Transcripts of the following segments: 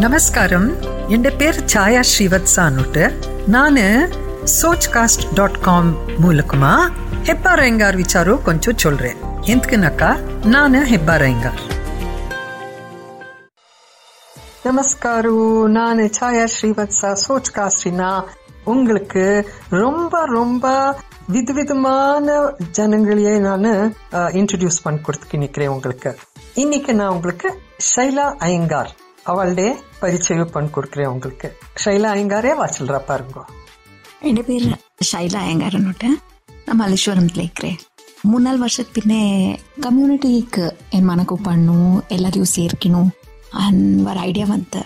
നമസ്കാരം എൻ്റെ പേര് ഛായ ശ്രീവത്സ എന്നിട്ട് ഞാൻ சோச் காஸ்ட் டாட் காம் மூலக்குமா. ஹெப்பா ரயங்கார் விசாரோ கொஞ்சம் சொல்றேன். எந்தக்குனாக்கா? நான் ஹெப்பா ரயங்கார். நமஸ்காரு நான் சாயா ஸ்ரீவத்சா சோச் காஸ்டினா உங்களுக்கு ரொம்ப ரொம்ப விதவிதமான ஜனங்களையே நான் இன்ட்ரடியூஸ் பண்ணி கொடுத்து நிக்கிறேன் உங்களுக்கு. இன்னைக்கு நான் உங்களுக்கு ஷைலா அயங்கார் அவளுடைய பரிச்சயம் பண்ணி கொடுக்குறேன் உங்களுக்கு ஷைலா ஐயங்காரே வாசல்றா பாருங்க എൻ്റെ പേര് ഷൈല അയങ്കാരനോട്ട് ഞാൻ മല്ലേശ്വരത്തിലേക്കേ മൂന്നാല് വർഷത്ത് പിന്നെ കമ്മ്യൂണിറ്റിക്ക് ಏನು ಮನಕ್ಕೂ ಪಣ್ಣು ಎಲ್ಲರಿಗೂ ಸೇರ್ಕಿನು ಅನ್ನೋರ ಐಡಿಯಾ ಬಂತ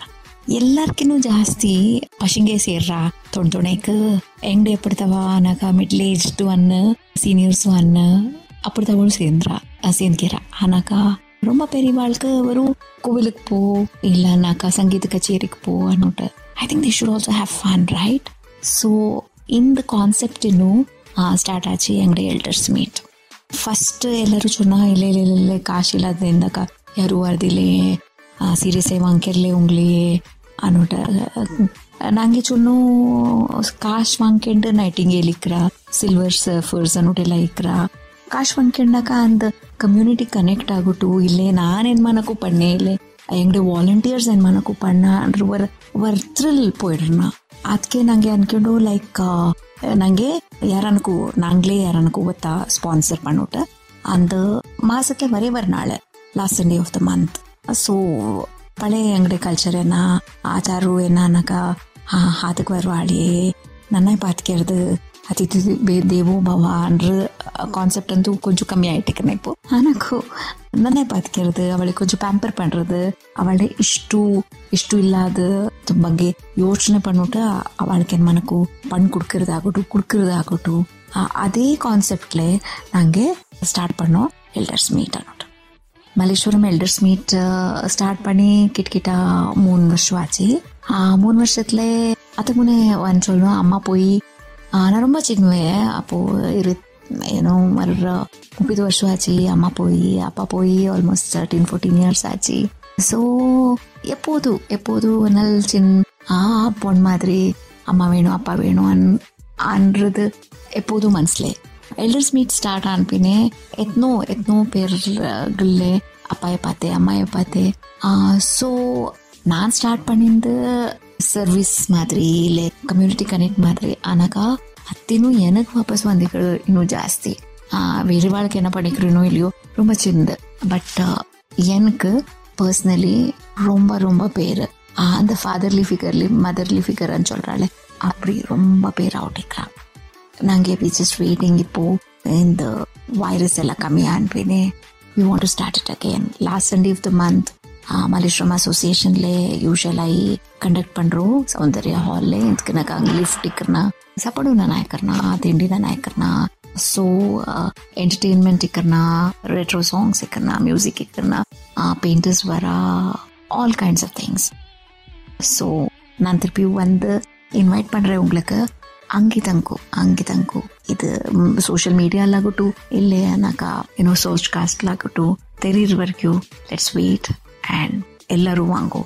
ಎಲ್ಲರ್ಕಿನೂ ಜಾಸ್ತಿ ಪಶಿಂಗೆ ಸೇರ್ರ ತೊಣ್ ತೊಣೆಕ್ ಹೆಂಗ್ ಎಪ್ಪಡ್ತವ ಅನ್ನಕ ಮಿಡ್ಲ್ ಏಜ್ದು ಅನ್ನ ಸೀನಿಯರ್ಸು ಅನ್ನ ಅಪ್ಪಡ್ತವಳು ಸೇಂದ್ರ ಸೇನ್ಕೇರ ಅನ್ನಕ ரொம்ப பெரியவாளுக்கு வெறும் கோவிலுக்கு போ இல்லைனாக்கா சங்கீத கச்சேரிக்கு போ அன்னுட்டு I think they should also have fun right so இந்த ಕಾನ್ಸೆಪ್ಟ್ ಇನ್ನು ಸ್ಟಾರ್ಟ್ ಆಚಿ ಅಂಗಡಿ ಎಲ್ಡರ್ಸ್ ಮೀಟ್ ಫಸ್ಟ್ ಎಲ್ಲರೂ ಚುನಾ ಇಲ್ಲೇ ಇಲ್ಲೇ ಇಲ್ಲೇ ಕಾಶ್ ಇಲ್ಲದ್ರಿಂದ ಯಾರು ಅರ್ದಿಲೆ ಸೀರಿಯಸ್ ವಾಂಕಿರ್ಲೆ ಉಂಗ್ಲಿ ಅನ್ನೋಟ ನಂಗೆ ಚುನ್ನು ಕಾಶ್ ವಾಂಕೆಂಡ್ ನೈಟಿಂಗೇಲ್ ಇಕ್ರ ಸಿಲ್ವರ್ ಸರ್ಫರ್ಸ್ ಅನ್ನೋಟೆಲ್ಲ ಇಕ್ರ ಕಾಶ್ ವಾಂಕೆಂಡಾಕ ಅಂದ್ ಕಮ್ಯುನಿಟಿ ಕನೆಕ್ಟ್ ಆಗುಟ್ಟು ಇಲ್ಲೇ ನಾನು ಎನ್ಮಾನಕ್ಕೂ ಪಡ್ನೆ ಇಲ್ಲೇ ಹೆಂಗಡೆ ವಾಲಂಟಿಯರ್ಸ್ ಎನ್ಮಾನಕ್ಕೂ ಪಡ್ನ ಅಂಡ್ರ ವರ್ ವರ್ತ್ರಲ್ ಪೋಯ್ಡ್ರನ ಅದಕ್ಕೆ ನನಗೆ ಅನ್ಕೊಂಡು ಲೈಕ್ ನನಗೆ ಯಾರನಕು நாங்களே ಯಾರನಕು ಗೊತ್ತಾ ಸ್ಪಾನ್ಸರ್ ಪಣ್ಣುಟ್ಟ ಅಂದ ಮಾಸಕ್ಕೆ பண்ணிட்டு அந்த மாசக்கே வரே வரனால last Sunday of the month so பழைய எங்களுடைய கல்ச்சர் என்ன ஆச்சாரம் என்னன்னாக்கா ஆ அதுக்கு வருவாளே நன்னா பார்த்துக்கிறது ಅತಿಥಿ ದೇವೋ ಭವ ಅಂದ್ರೆ ಕಾನ್ಸೆಪ್ಟ್ ಅಂತೂ ಕೊಂಚ ಕಮ್ಮಿ ಆಯ್ತು இப்போ ಆನಕು ನನ್ನೇ பார்த்துக்கிறது அவளை கொஞ்சம் பேம்பர் பண்றது அவளை ಇಷ್ಟು ಇಷ್ಟು ಇಲ್ಲಾದ ಬಗ್ಗೆ ಯೋಚನೆ பண்ணிட்டு அவளுக்கு என்ன மனக்கு பண்ணி கொடுக்கறதாகட்டும் கொடுக்கறதாகட்டும் அதே கான்செப்ட்ல நாங்க ஸ்டார்ட் பண்ணோம் எல்டர்ஸ் மீட் ಅನ್ನೋದು மல்லேஸ்வரம் எல்டர்ஸ் மீட் ஸ்டார்ட் பண்ணி கிட்டக்கிட்ட மூணு வருஷம் ஆச்சு மூணு வருஷத்துல அதுக்கு முன்னே வந்து சொல்லணும் அம்மா போய் நான் ரொம்ப சின்னவேன் அப்போது இரு ஏன்னோ ஒரு முப்பது வருஷம் ஆச்சு அம்மா போய் அப்பா போய் ஆல்மோஸ்ட் தேர்ட்டீன் ஃபோர்டீன் இயர்ஸ் ஆச்சு. ஸோ எப்போது எப்போது நல் சின் ஆ பொன் மாதிரி அம்மா வேணும் அப்பா வேணும் அன் அன்றது எப்போதும் மனசுலே. எல்டர்ஸ் மீட் ஸ்டார்ட் ஆனப்பினே எத்தனோ எத்தனோ பேர்களே அப்பாயை பார்த்தேன் அம்மாயை பார்த்தேன் ஸோ நான் ஸ்டார்ட் பண்ணியிருந்து ಸರ್ವಿಸ್ ಮಾದರಿ ಇಲ್ಲ ಕಮ್ಯುನಿಟಿ ಕನೆಕ್ಟ್ ಮಾದರಿ ಆನಾಗ ಹತ್ತಿನೂ எனக்கு ವಾಪಸ್ வந்திகள் இன்னும் ஜாஸ்தி வேறு வாழ்க்கை என்ன படிக்கிறேனோ இல்லையோ ரொம்ப சின்னது பட் எனக்கு பர்சனலி ரொம்ப ரொம்ப பேர் அந்த ஃபாதர்லி ஃபிகர்லி மதர்லி ஃபிகர்னு சொல்கிறாள் அப்படி ரொம்ப பேர் அவுட்டிக்கிறான் நாங்கள் பி ஜஸ்ட் வெயிட்டிங் இப்போ இந்த வைரஸ் எல்லாம் கம்மியாக பின்னே we want to start it again last Sunday of the month Malayalam அசோசியேஷன்லேயே ಯೂಶಲಾಗಿ ಕಂಡಕ್ಟ್ பண்ணுறೋ ಸೌಂದರ್ಯ ಹಾಲ್லே ಇದಕ್ಕಾಗಿ ಲಿಫ್ಟಿಕ್ರನ್ನ ಸಪಡುನ ನಾಯಕರನ್ನ ತಿಂಡಿನ ನಾಯಕರನ್ನ ಸೊ ಎಂಟರ್ಟೈನ್ಮೆಂಟ್ ಇಕ್ಕರನ್ನ ரெட்ரோ சாங்ஸ் ಇಕ್ಕರನ್ನ மியூசிக் ಇಕ್ಕರನ್ನ பெயிண்டர்ஸ் வரா all kinds of things so நான் திருப்பியும் வந்து இன்வைட் பண்ணுறேன் உங்களுக்கு. அங்கிதங்கு அங்கிதங்கு இது சோஷியல் மீடியாலாகட்டும் இல்லையானாக்கா இன்னும் சோச் காஸ்ட்லாகட்டும் தெரியுற வரைக்கும் லெட்ஸ் வெயிட் and ಎಲ್ಲರೂ ವಾಂಗೋ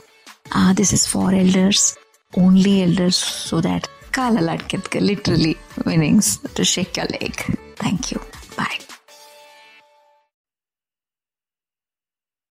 this is for elders only elders so that ಕಾಲಲ್ಲಿ ಅಡ್ಕೆದ್ಕೆ literally meanings to shake a leg thank you